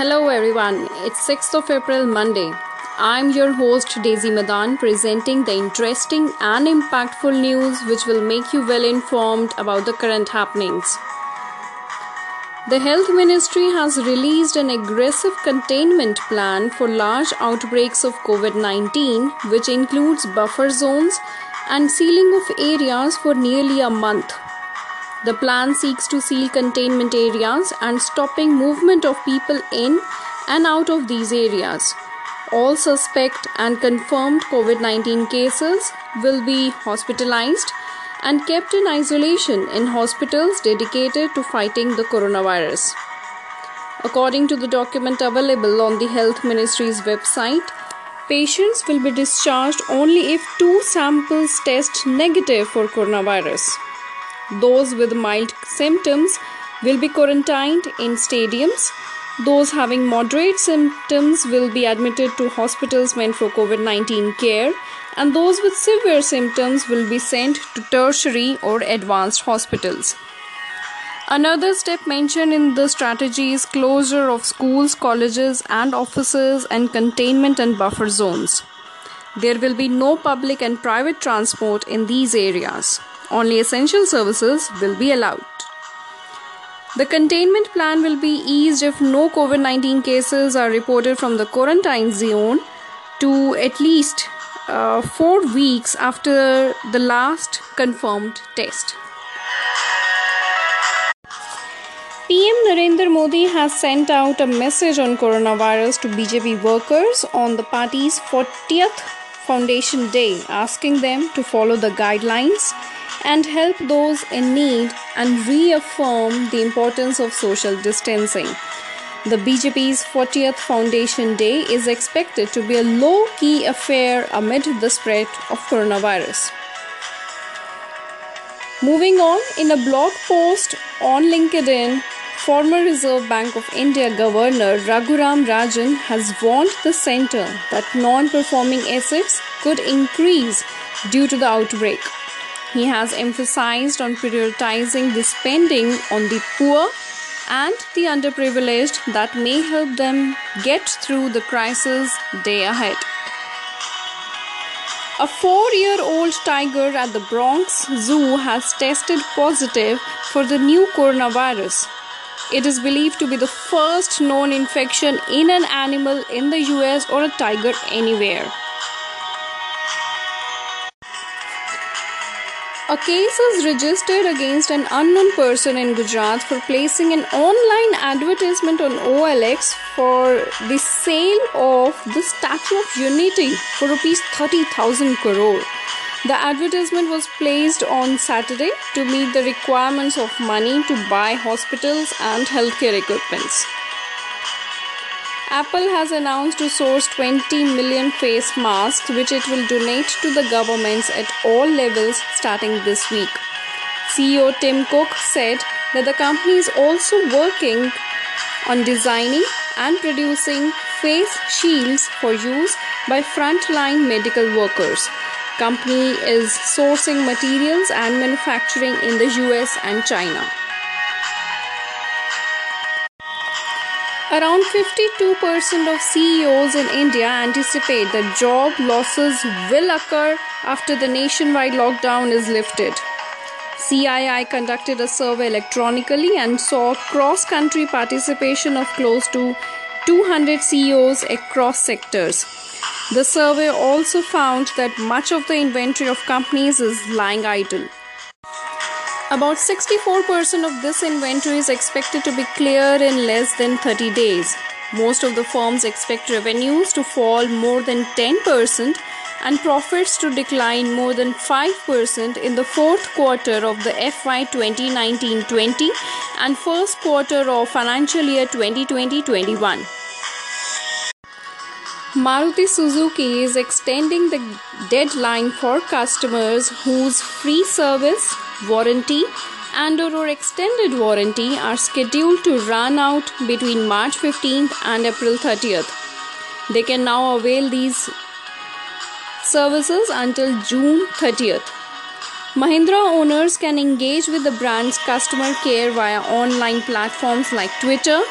Hello everyone, it's 6th of April, Monday. I'm your host Daisy Madan presenting the interesting and impactful news which will make you well informed about the current happenings. The Health Ministry has released an aggressive containment plan for large outbreaks of COVID 19, which includes buffer zones and sealing of areas for nearly a month. The plan seeks to seal containment areas and stopping movement of people in and out of these areas. All suspect and confirmed COVID 19 cases will be hospitalized and kept in isolation in hospitals dedicated to fighting the coronavirus. According to the document available on the Health Ministry's website, patients will be discharged only if two samples test negative for coronavirus. Those with mild symptoms will be quarantined in stadiums. Those having moderate symptoms will be admitted to hospitals meant for COVID 19 care, and those with severe symptoms will be sent to tertiary or advanced hospitals. Another step mentioned in the strategy is closure of schools, colleges, and offices and containment and buffer zones. There will be no public and private transport in these areas. Only essential services will be allowed. The containment plan will be eased if no COVID 19 cases are reported from the quarantine zone to at least uh, four weeks after the last confirmed test. PM Narendra Modi has sent out a message on coronavirus to BJP workers on the party's 40th Foundation Day, asking them to follow the guidelines and help those in need and reaffirm the importance of social distancing. The BJP's 40th Foundation Day is expected to be a low key affair amid the spread of coronavirus. Moving on, in a blog post on LinkedIn, former Reserve Bank of India Governor Raghuram Rajan has warned the center that non performing assets could increase due to the outbreak. He has emphasized on prioritizing the spending on the poor and the underprivileged that may help them get through the crisis day ahead. A four year old tiger at the Bronx Zoo has tested positive for the new coronavirus. It is believed to be the first known infection in an animal in the US or a tiger anywhere. A case is registered against an unknown person in Gujarat for placing an online advertisement on OLX for the sale of the Statue of Unity for rupees 30,000 crore. The advertisement was placed on Saturday to meet the requirements of money to buy hospitals and healthcare equipments. Apple has announced to source 20 million face masks, which it will donate to the governments at all levels starting this week. CEO Tim Cook said that the company is also working on designing and producing face shields for use by frontline medical workers. Company is sourcing materials and manufacturing in the US and China. Around 52% of CEOs in India anticipate that job losses will occur after the nationwide lockdown is lifted. CII conducted a survey electronically and saw cross country participation of close to 200 CEOs across sectors. The survey also found that much of the inventory of companies is lying idle. About 64% of this inventory is expected to be cleared in less than 30 days. Most of the firms expect revenues to fall more than 10% and profits to decline more than 5% in the fourth quarter of the FY 2019 20 and first quarter of financial year 2020 21. Maruti Suzuki is extending the deadline for customers whose free service, warranty, and or extended warranty are scheduled to run out between March 15th and April 30th. They can now avail these services until June 30th. Mahindra owners can engage with the brand's customer care via online platforms like Twitter,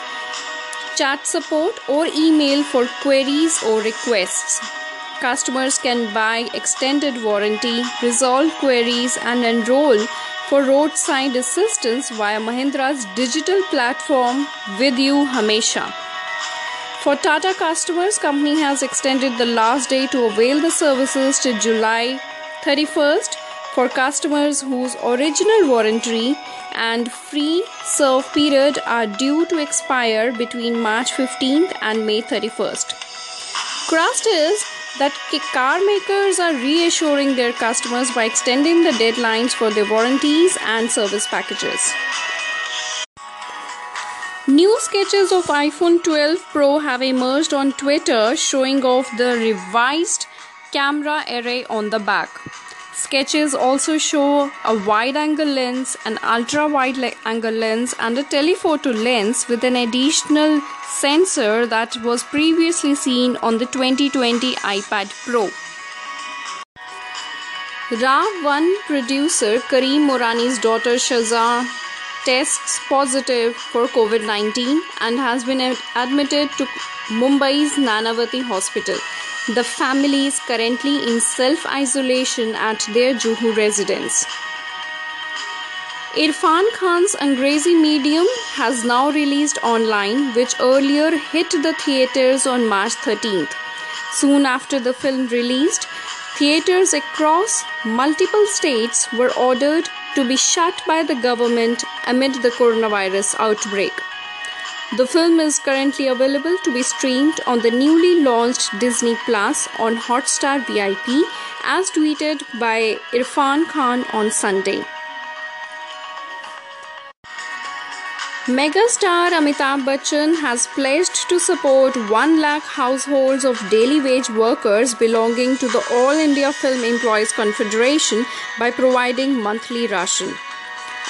chat support, or email for queries or requests. Customers can buy extended warranty, resolve queries, and enroll for roadside assistance via Mahindra's digital platform With You Hamesha. For Tata customers, company has extended the last day to avail the services to July 31st for customers whose original warranty and free serve period are due to expire between March 15th and May 31st. Crust is that car makers are reassuring their customers by extending the deadlines for their warranties and service packages. New sketches of iPhone 12 Pro have emerged on Twitter showing off the revised camera array on the back. Sketches also show a wide angle lens, an ultra wide angle lens, and a telephoto lens with an additional sensor that was previously seen on the 2020 iPad Pro. Ra 1 producer Karim Morani's daughter Shaza tests positive for COVID 19 and has been admitted to Mumbai's Nanavati hospital. The family is currently in self isolation at their Juhu residence. Irrfan Khan's Angrezi medium has now released online, which earlier hit the theaters on March 13th. Soon after the film released, theaters across multiple states were ordered to be shut by the government amid the coronavirus outbreak. The film is currently available to be streamed on the newly launched Disney Plus on Hotstar VIP, as tweeted by Irrfan Khan on Sunday. Megastar Amitabh Bachchan has pledged to support 1 lakh households of daily wage workers belonging to the All India Film Employees Confederation by providing monthly ration.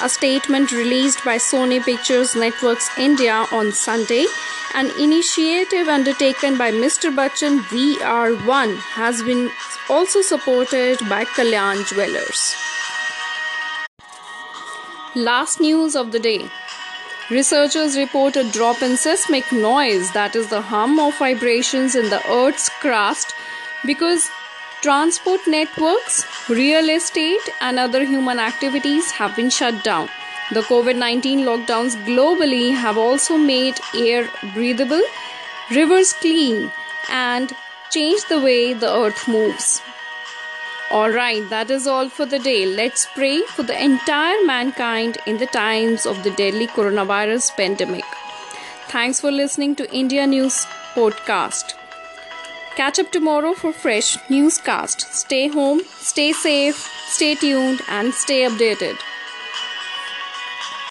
A statement released by Sony Pictures Networks India on Sunday, an initiative undertaken by Mr. Bachchan We Are One has been also supported by Kalyan Jewelers. Last news of the day. Researchers report a drop in seismic noise, that is, the hum of vibrations in the Earth's crust, because transport networks, real estate, and other human activities have been shut down. The COVID 19 lockdowns globally have also made air breathable, rivers clean, and changed the way the earth moves. Alright, that is all for the day. Let's pray for the entire mankind in the times of the deadly coronavirus pandemic. Thanks for listening to India News Podcast. Catch up tomorrow for fresh newscast. Stay home, stay safe, stay tuned, and stay updated.